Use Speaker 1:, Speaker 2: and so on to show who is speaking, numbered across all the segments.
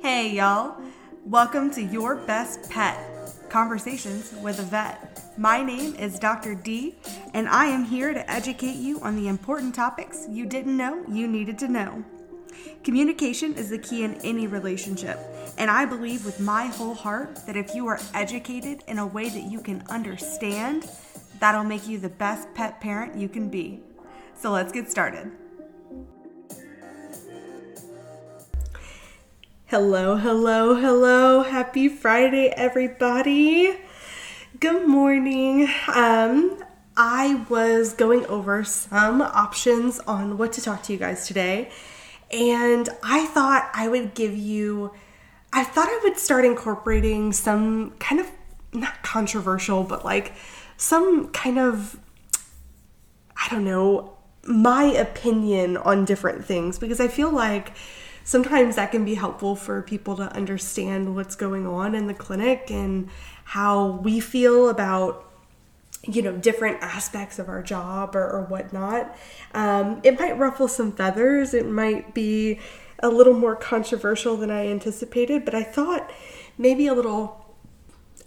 Speaker 1: Hey, y'all. Welcome to Your Best Pet Conversations with a Vet. My name is Dr. D, and I am here to educate you on the important topics you didn't know you needed to know. Communication is the key in any relationship, and I believe with my whole heart that if you are educated in a way that you can understand, that'll make you the best pet parent you can be. So let's get started. Hello, hello, hello. Happy Friday, everybody. Good morning. Um, I was going over some options on what to talk to you guys today, and I thought I would give you, I thought I would start incorporating some kind of not controversial, but like some kind of, I don't know, my opinion on different things because I feel like sometimes that can be helpful for people to understand what's going on in the clinic and how we feel about you know different aspects of our job or, or whatnot um, it might ruffle some feathers it might be a little more controversial than i anticipated but i thought maybe a little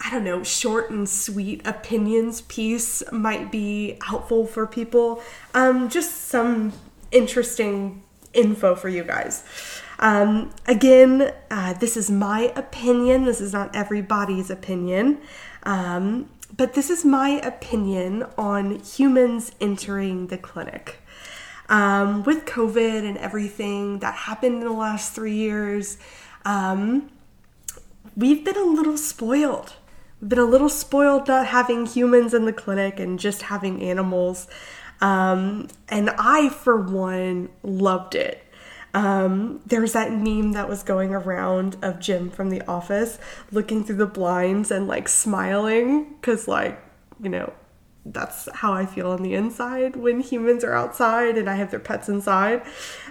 Speaker 1: I don't know, short and sweet opinions piece might be helpful for people. Um, just some interesting info for you guys. Um, again, uh, this is my opinion. This is not everybody's opinion. Um, but this is my opinion on humans entering the clinic. Um, with COVID and everything that happened in the last three years, um, we've been a little spoiled. We've been a little spoiled not having humans in the clinic and just having animals. Um, and I, for one, loved it. Um, there's that meme that was going around of Jim from The Office looking through the blinds and like smiling because, like, you know, that's how I feel on the inside when humans are outside and I have their pets inside.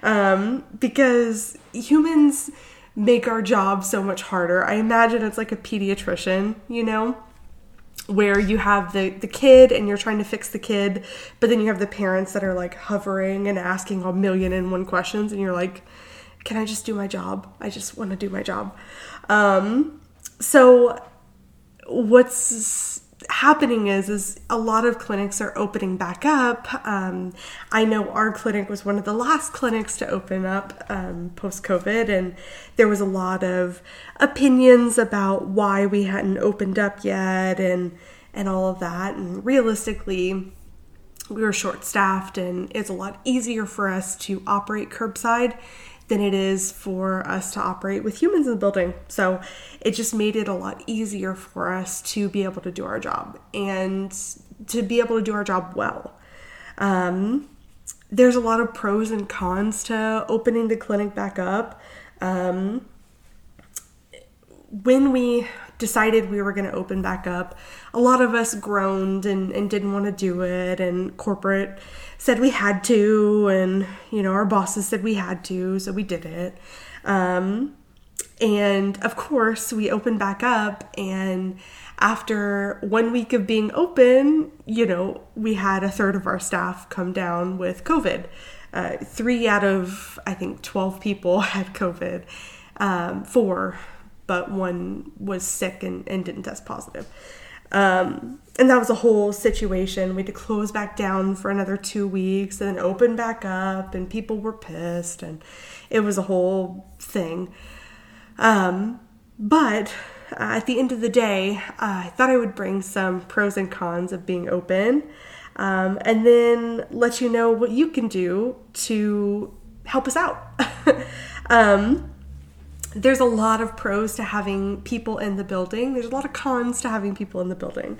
Speaker 1: Um, because humans make our job so much harder. I imagine it's like a pediatrician, you know? Where you have the the kid and you're trying to fix the kid but then you have the parents that are like hovering and asking a million and one questions and you're like can i just do my job? I just want to do my job. Um, so what's happening is is a lot of clinics are opening back up. Um, I know our clinic was one of the last clinics to open up um, post COVID, and there was a lot of opinions about why we hadn't opened up yet, and and all of that. And realistically, we were short staffed, and it's a lot easier for us to operate curbside than it is for us to operate with humans in the building. So it just made it a lot easier for us to be able to do our job and to be able to do our job well. Um, there's a lot of pros and cons to opening the clinic back up. Um, when we decided we were going to open back up, a lot of us groaned and, and didn't want to do it, and corporate said we had to, and you know, our bosses said we had to, so we did it. Um, and of course, we opened back up, and after one week of being open, you know, we had a third of our staff come down with COVID. Uh, three out of, I think, 12 people had COVID. Um, four, but one was sick and, and didn't test positive. Um, and that was a whole situation. We had to close back down for another two weeks and then open back up, and people were pissed, and it was a whole thing. Um, but uh, at the end of the day, uh, I thought I would bring some pros and cons of being open um, and then let you know what you can do to help us out. um, there's a lot of pros to having people in the building. There's a lot of cons to having people in the building.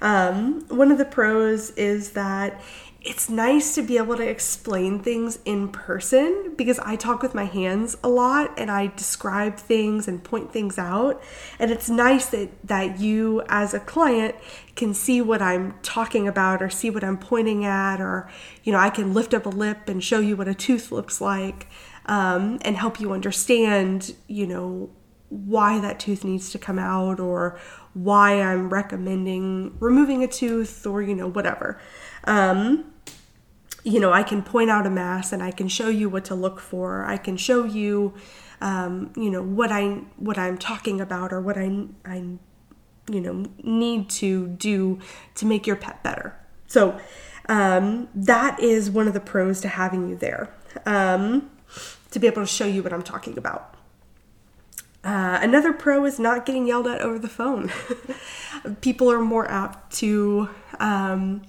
Speaker 1: Um, one of the pros is that it's nice to be able to explain things in person because I talk with my hands a lot and I describe things and point things out. And it's nice that, that you, as a client, can see what I'm talking about or see what I'm pointing at, or, you know, I can lift up a lip and show you what a tooth looks like um, and help you understand, you know, why that tooth needs to come out or why I'm recommending removing a tooth or, you know, whatever. Um, you know, I can point out a mass and I can show you what to look for. I can show you, um, you know, what I what I'm talking about or what I I, you know, need to do to make your pet better. So um, that is one of the pros to having you there um, to be able to show you what I'm talking about. Uh, another pro is not getting yelled at over the phone. People are more apt to um,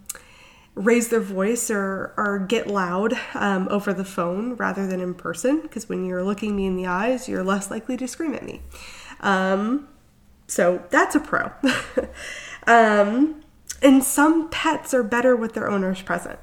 Speaker 1: raise their voice or, or get loud um, over the phone rather than in person because when you're looking me in the eyes, you're less likely to scream at me. Um, so that's a pro. um, and some pets are better with their owners present.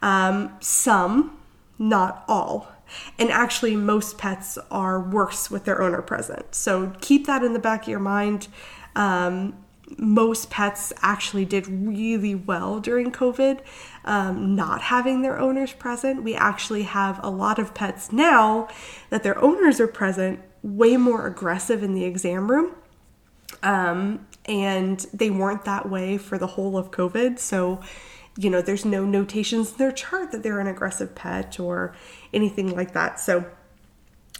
Speaker 1: Um, some, not all. And actually, most pets are worse with their owner present. So keep that in the back of your mind. Um, most pets actually did really well during COVID, um, not having their owners present. We actually have a lot of pets now that their owners are present, way more aggressive in the exam room. Um, and they weren't that way for the whole of COVID. So, you know, there's no notations in their chart that they're an aggressive pet or anything like that. So,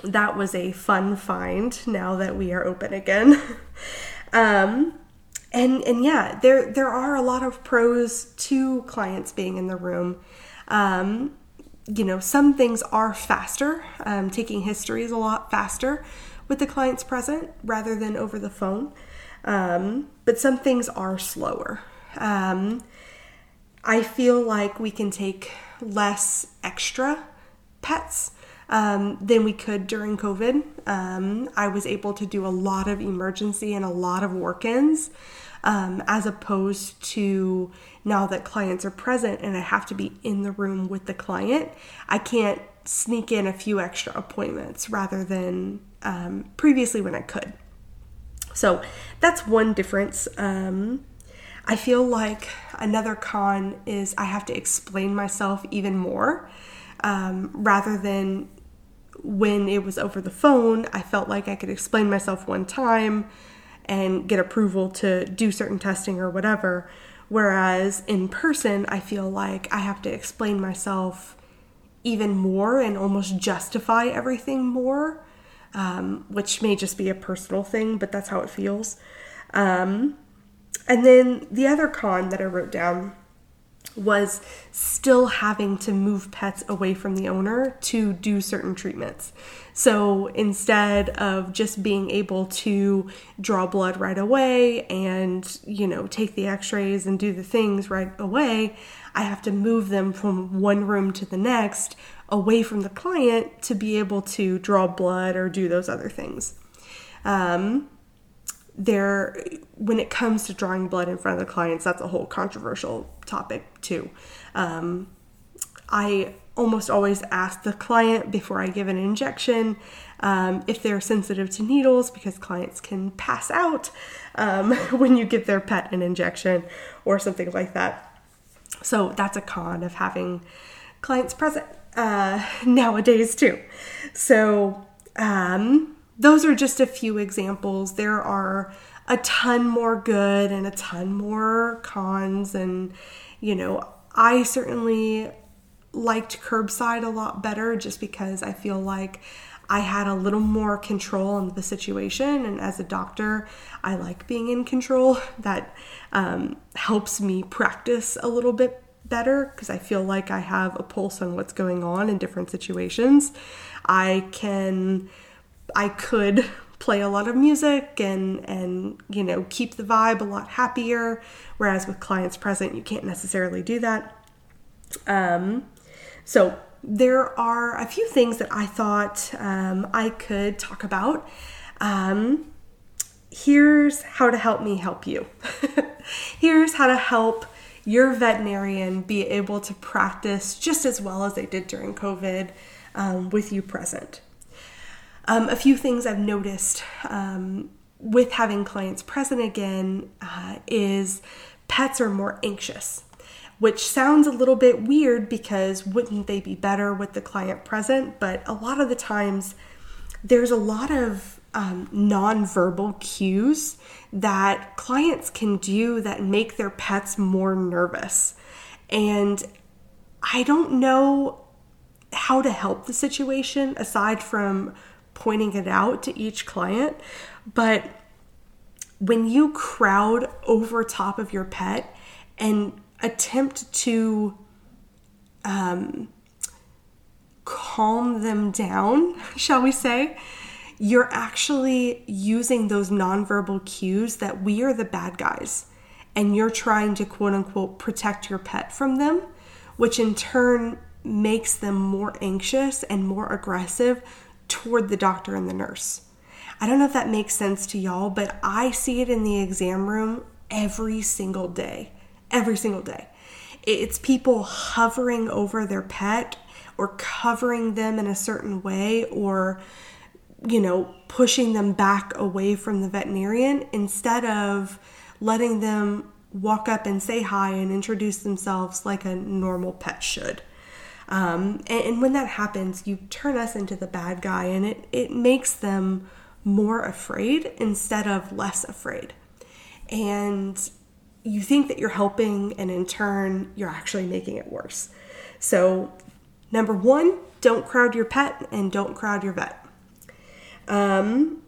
Speaker 1: that was a fun find now that we are open again. um, and and yeah, there there are a lot of pros to clients being in the room. Um, you know, some things are faster. Um, taking history is a lot faster with the clients present rather than over the phone. Um, but some things are slower. Um, I feel like we can take less extra pets um, than we could during COVID. Um, I was able to do a lot of emergency and a lot of work ins um, as opposed to now that clients are present and I have to be in the room with the client, I can't sneak in a few extra appointments rather than um, previously when I could. So that's one difference. Um, I feel like another con is I have to explain myself even more um, rather than when it was over the phone. I felt like I could explain myself one time and get approval to do certain testing or whatever. Whereas in person, I feel like I have to explain myself even more and almost justify everything more, um, which may just be a personal thing, but that's how it feels. Um, and then the other con that I wrote down was still having to move pets away from the owner to do certain treatments. So instead of just being able to draw blood right away and, you know, take the x rays and do the things right away, I have to move them from one room to the next away from the client to be able to draw blood or do those other things. Um, there when it comes to drawing blood in front of the clients that's a whole controversial topic too. Um, i almost always ask the client before i give an injection um, if they're sensitive to needles because clients can pass out um, when you give their pet an injection or something like that. So that's a con of having clients present uh, nowadays too. So um, those are just a few examples. There are a ton more good and a ton more cons. And, you know, I certainly liked curbside a lot better just because I feel like I had a little more control in the situation. And as a doctor, I like being in control. That um, helps me practice a little bit better because I feel like I have a pulse on what's going on in different situations. I can I could play a lot of music and and you know keep the vibe a lot happier. Whereas with clients present you can't necessarily do that. Um, so there are a few things that i thought um, i could talk about. Um, here's how to help me help you. Here's how to help your veterinarian be able to practice just as well as they did during covid um, with you present um, a few things I've noticed um, with having clients present again uh, is pets are more anxious, which sounds a little bit weird because wouldn't they be better with the client present? But a lot of the times, there's a lot of um, nonverbal cues that clients can do that make their pets more nervous. And I don't know how to help the situation aside from pointing it out to each client, but when you crowd over top of your pet and attempt to um, calm them down, shall we say, you're actually using those nonverbal cues that we are the bad guys. And you're trying to quote unquote protect your pet from them, which in turn makes them more anxious and more aggressive toward the doctor and the nurse. I don't know if that makes sense to y'all, but I see it in the exam room every single day. Every single day. It's people hovering over their pet or covering them in a certain way or, you know, pushing them back away from the veterinarian instead of letting them walk up and say hi and introduce themselves like a normal pet should. Um, and, and, when that happens, you turn us into the bad guy, and it, it makes them more afraid instead of less afraid. And you think that you're helping, and in turn, you're actually making it worse. So, number one, don't crowd your pet and don't crowd your vet. Um,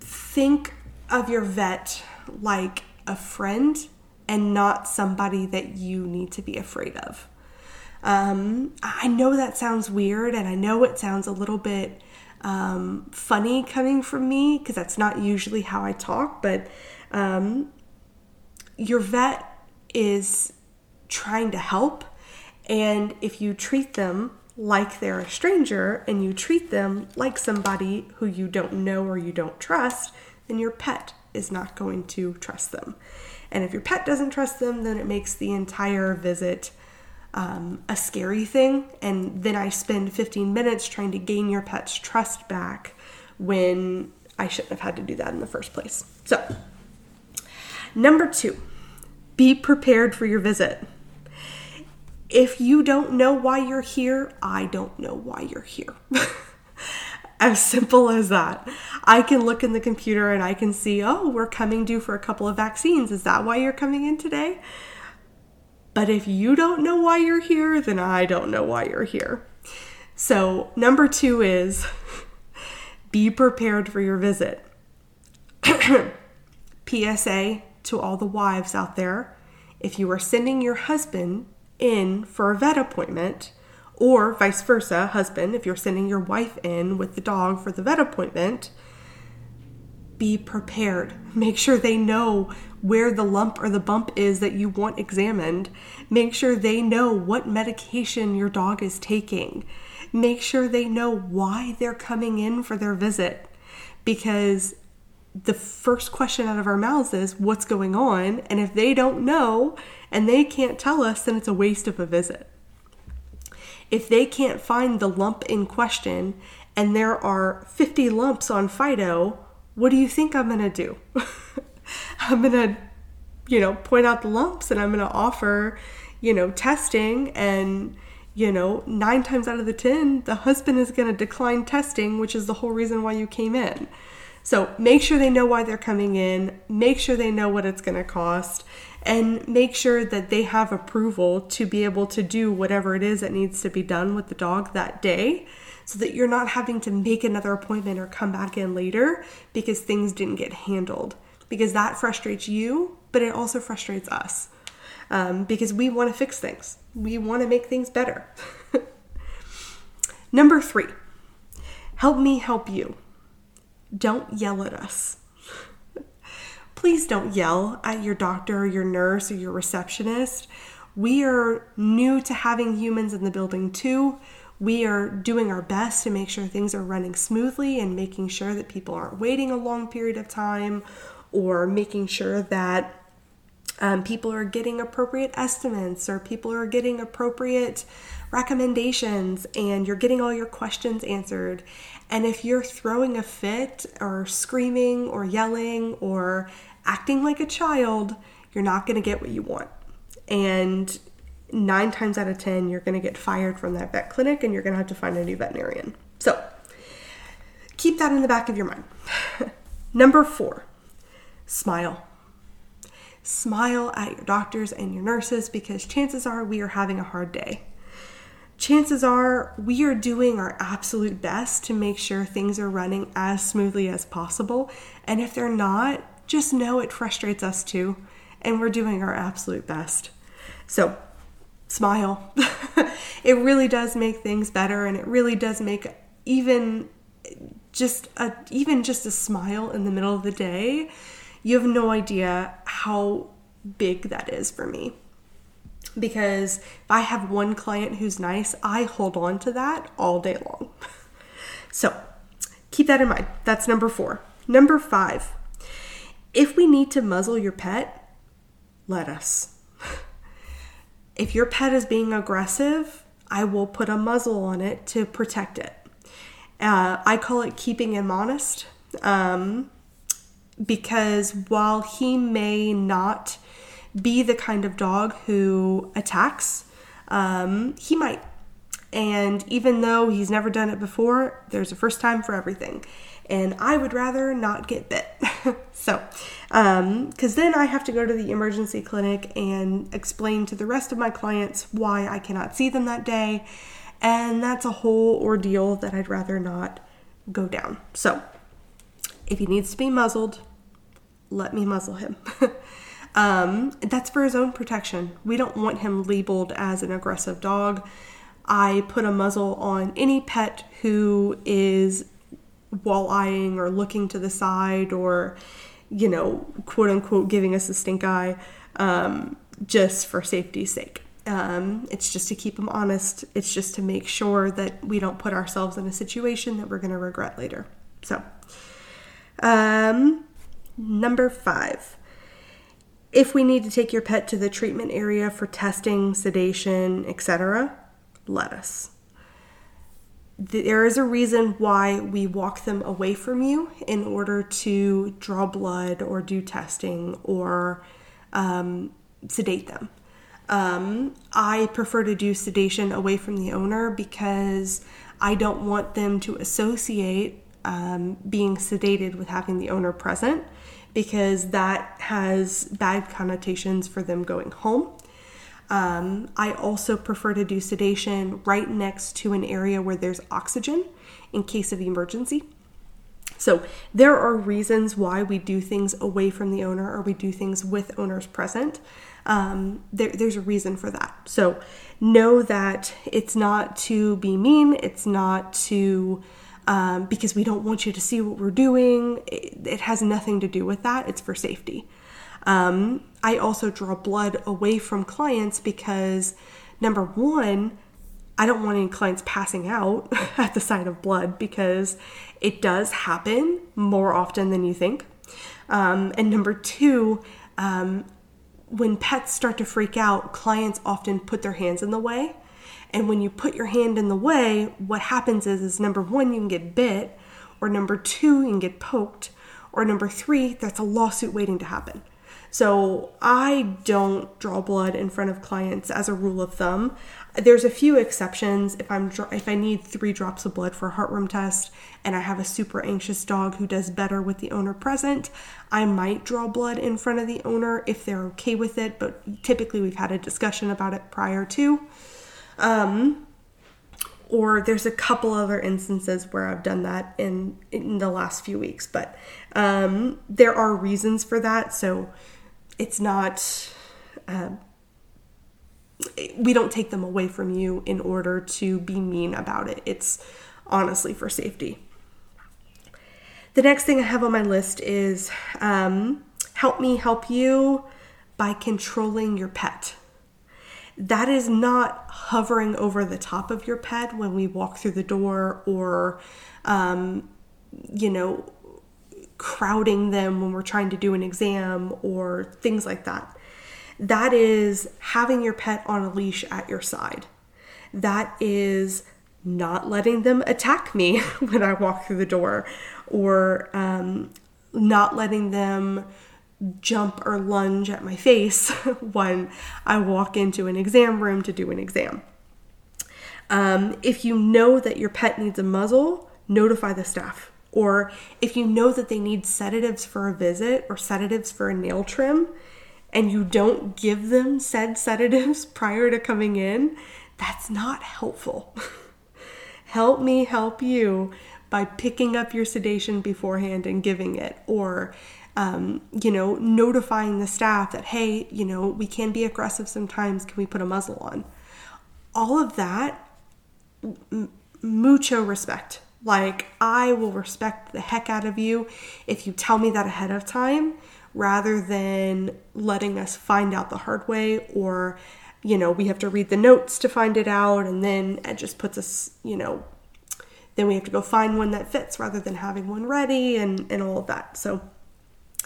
Speaker 1: think of your vet like a friend and not somebody that you need to be afraid of. Um, I know that sounds weird, and I know it sounds a little bit um, funny coming from me because that's not usually how I talk, but um, your vet is trying to help, and if you treat them like they're a stranger and you treat them like somebody who you don't know or you don't trust, then your pet is not going to trust them. And if your pet doesn't trust them, then it makes the entire visit um, a scary thing. And then I spend 15 minutes trying to gain your pet's trust back when I shouldn't have had to do that in the first place. So, number two, be prepared for your visit. If you don't know why you're here, I don't know why you're here. as simple as that. I can look in the computer and I can see, oh, we're coming due for a couple of vaccines. Is that why you're coming in today? But if you don't know why you're here, then I don't know why you're here. So, number two is be prepared for your visit. PSA to all the wives out there if you are sending your husband in for a vet appointment, or vice versa, husband, if you're sending your wife in with the dog for the vet appointment, be prepared. Make sure they know where the lump or the bump is that you want examined. Make sure they know what medication your dog is taking. Make sure they know why they're coming in for their visit. Because the first question out of our mouths is, What's going on? And if they don't know and they can't tell us, then it's a waste of a visit. If they can't find the lump in question and there are 50 lumps on Fido, what do you think I'm going to do? I'm going to, you know, point out the lumps and I'm going to offer, you know, testing. And, you know, nine times out of the 10, the husband is going to decline testing, which is the whole reason why you came in. So make sure they know why they're coming in, make sure they know what it's going to cost, and make sure that they have approval to be able to do whatever it is that needs to be done with the dog that day so that you're not having to make another appointment or come back in later because things didn't get handled because that frustrates you, but it also frustrates us um, because we want to fix things. We want to make things better. Number three, help me help you. Don't yell at us. Please don't yell at your doctor or your nurse or your receptionist. We are new to having humans in the building too. We are doing our best to make sure things are running smoothly and making sure that people aren't waiting a long period of time or making sure that um, people are getting appropriate estimates or people are getting appropriate recommendations and you're getting all your questions answered. And if you're throwing a fit or screaming or yelling or acting like a child, you're not going to get what you want. And nine times out of 10, you're going to get fired from that vet clinic and you're going to have to find a new veterinarian. So keep that in the back of your mind. Number four, smile. Smile at your doctors and your nurses because chances are we are having a hard day. Chances are we are doing our absolute best to make sure things are running as smoothly as possible. And if they're not, just know it frustrates us too. And we're doing our absolute best. So, smile. it really does make things better and it really does make even just a even just a smile in the middle of the day. You have no idea how big that is for me. Because if I have one client who's nice, I hold on to that all day long. So, keep that in mind. That's number 4. Number 5. If we need to muzzle your pet, let us. If your pet is being aggressive, I will put a muzzle on it to protect it. Uh, I call it keeping him honest um, because while he may not be the kind of dog who attacks, um, he might. And even though he's never done it before, there's a first time for everything and I would rather not get bit. so, because um, then I have to go to the emergency clinic and explain to the rest of my clients why I cannot see them that day, and that's a whole ordeal that I'd rather not go down. So, if he needs to be muzzled, let me muzzle him. um, that's for his own protection. We don't want him labeled as an aggressive dog. I put a muzzle on any pet who is wall eyeing or looking to the side or, you know, quote unquote, giving us a stink eye um, just for safety's sake. Um, it's just to keep them honest. It's just to make sure that we don't put ourselves in a situation that we're going to regret later. So, um, number five. If we need to take your pet to the treatment area for testing, sedation, etc., let us there is a reason why we walk them away from you in order to draw blood or do testing or um, sedate them. Um, I prefer to do sedation away from the owner because I don't want them to associate um, being sedated with having the owner present because that has bad connotations for them going home. Um, I also prefer to do sedation right next to an area where there's oxygen in case of emergency. So, there are reasons why we do things away from the owner or we do things with owners present. Um, there, there's a reason for that. So, know that it's not to be mean, it's not to um, because we don't want you to see what we're doing. It, it has nothing to do with that, it's for safety. Um, I also draw blood away from clients because, number one, I don't want any clients passing out at the sight of blood because it does happen more often than you think. Um, and number two, um, when pets start to freak out, clients often put their hands in the way. And when you put your hand in the way, what happens is, is number one, you can get bit, or number two, you can get poked, or number three, that's a lawsuit waiting to happen. So I don't draw blood in front of clients as a rule of thumb. There's a few exceptions. If I'm if I need three drops of blood for a heartworm test, and I have a super anxious dog who does better with the owner present, I might draw blood in front of the owner if they're okay with it. But typically, we've had a discussion about it prior to. Um, or there's a couple other instances where I've done that in in the last few weeks, but um, there are reasons for that. So it's not uh, we don't take them away from you in order to be mean about it. It's honestly for safety. The next thing i have on my list is um, help me help you by controlling your pet. That is not hovering over the top of your pet when we walk through the door or um, you know crowding them when we're trying to do an exam or things like that. That is having your pet on a leash at your side. That is not letting them attack me when I walk through the door or um, not letting them jump or lunge at my face when I walk into an exam room to do an exam. Um, if you know that your pet needs a muzzle, notify the staff. Or if you know that they need sedatives for a visit or sedatives for a nail trim, and you don't give them said sedatives prior to coming in, that's not helpful. help me help you by picking up your sedation beforehand and giving it, or um, you know, notifying the staff that, hey, you know, we can be aggressive sometimes. Can we put a muzzle on? All of that, m- mucho respect. Like, I will respect the heck out of you if you tell me that ahead of time rather than letting us find out the hard way or, you know, we have to read the notes to find it out and then it just puts us, you know, then we have to go find one that fits rather than having one ready and, and all of that. So,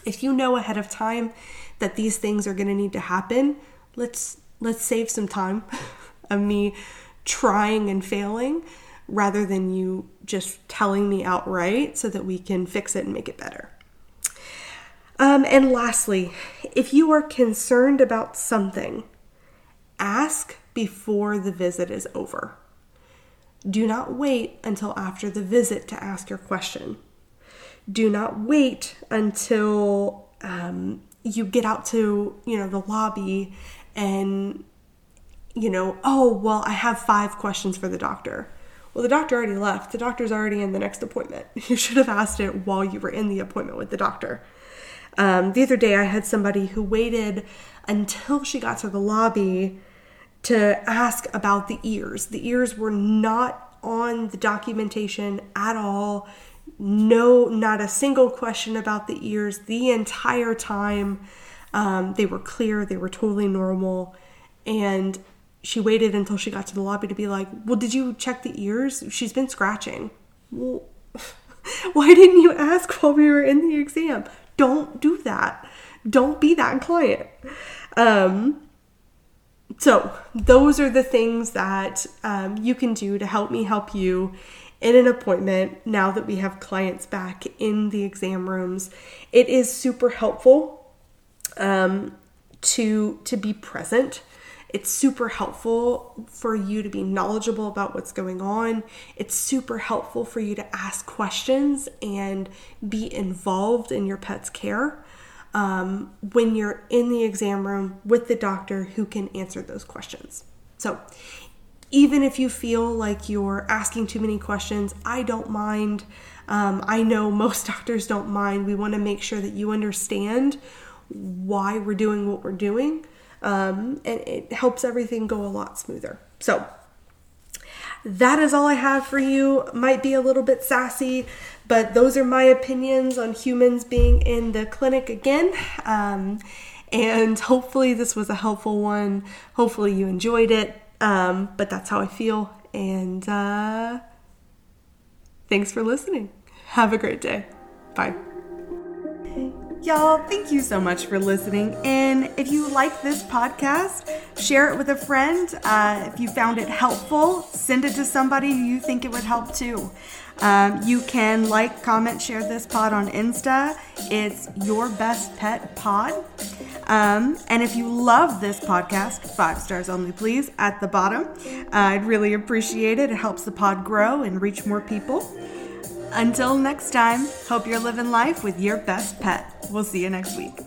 Speaker 1: if you know ahead of time that these things are going to need to happen, let's let's save some time of me trying and failing rather than you just telling me outright so that we can fix it and make it better. Um, and lastly, if you are concerned about something, ask before the visit is over. Do not wait until after the visit to ask your question do not wait until um, you get out to you know the lobby and you know oh well i have five questions for the doctor well the doctor already left. The doctor's already in the next appointment. You should have asked it while you were in the appointment with the doctor. Um, the other day i had somebody who waited until she got to the lobby to ask about the ears. The ears were not on the documentation at all. No, not a single question about the ears. The entire time. Um, they were clear, they were totally normal. And she waited until she got to the lobby to be like, Well, did you check the ears? She's been scratching. Well, why didn't you ask while we were in the exam? Don't do that. Don't be that client. Um, so, those are the things that um, you can do to help me help you in an appointment now that we have clients back in the exam rooms. It is super helpful um, to to be present. It's super helpful for you to be knowledgeable about what's going on. It's super helpful for you to ask questions and be involved in your pet's care um, when you're in the exam room with the doctor who can answer those questions. So, even if you feel like you're asking too many questions, I don't mind. Um, I know most doctors don't mind. We want to make sure that you understand why we're doing what we're doing, um, and it helps everything go a lot smoother. So, that is all I have for you. Might be a little bit sassy, but those are my opinions on humans being in the clinic again. Um, and hopefully, this was a helpful one. Hopefully, you enjoyed it. Um, but that's how I feel. And uh, thanks for listening. Have a great day. Bye.
Speaker 2: Y'all, thank you so much for listening. And if you like this podcast, share it with a friend. Uh, if you found it helpful, send it to somebody who you think it would help too. Um, you can like, comment, share this pod on Insta. It's your best pet pod. Um, and if you love this podcast, five stars only, please, at the bottom. Uh, I'd really appreciate it. It helps the pod grow and reach more people. Until next time, hope you're living life with your best pet. We'll see you next week.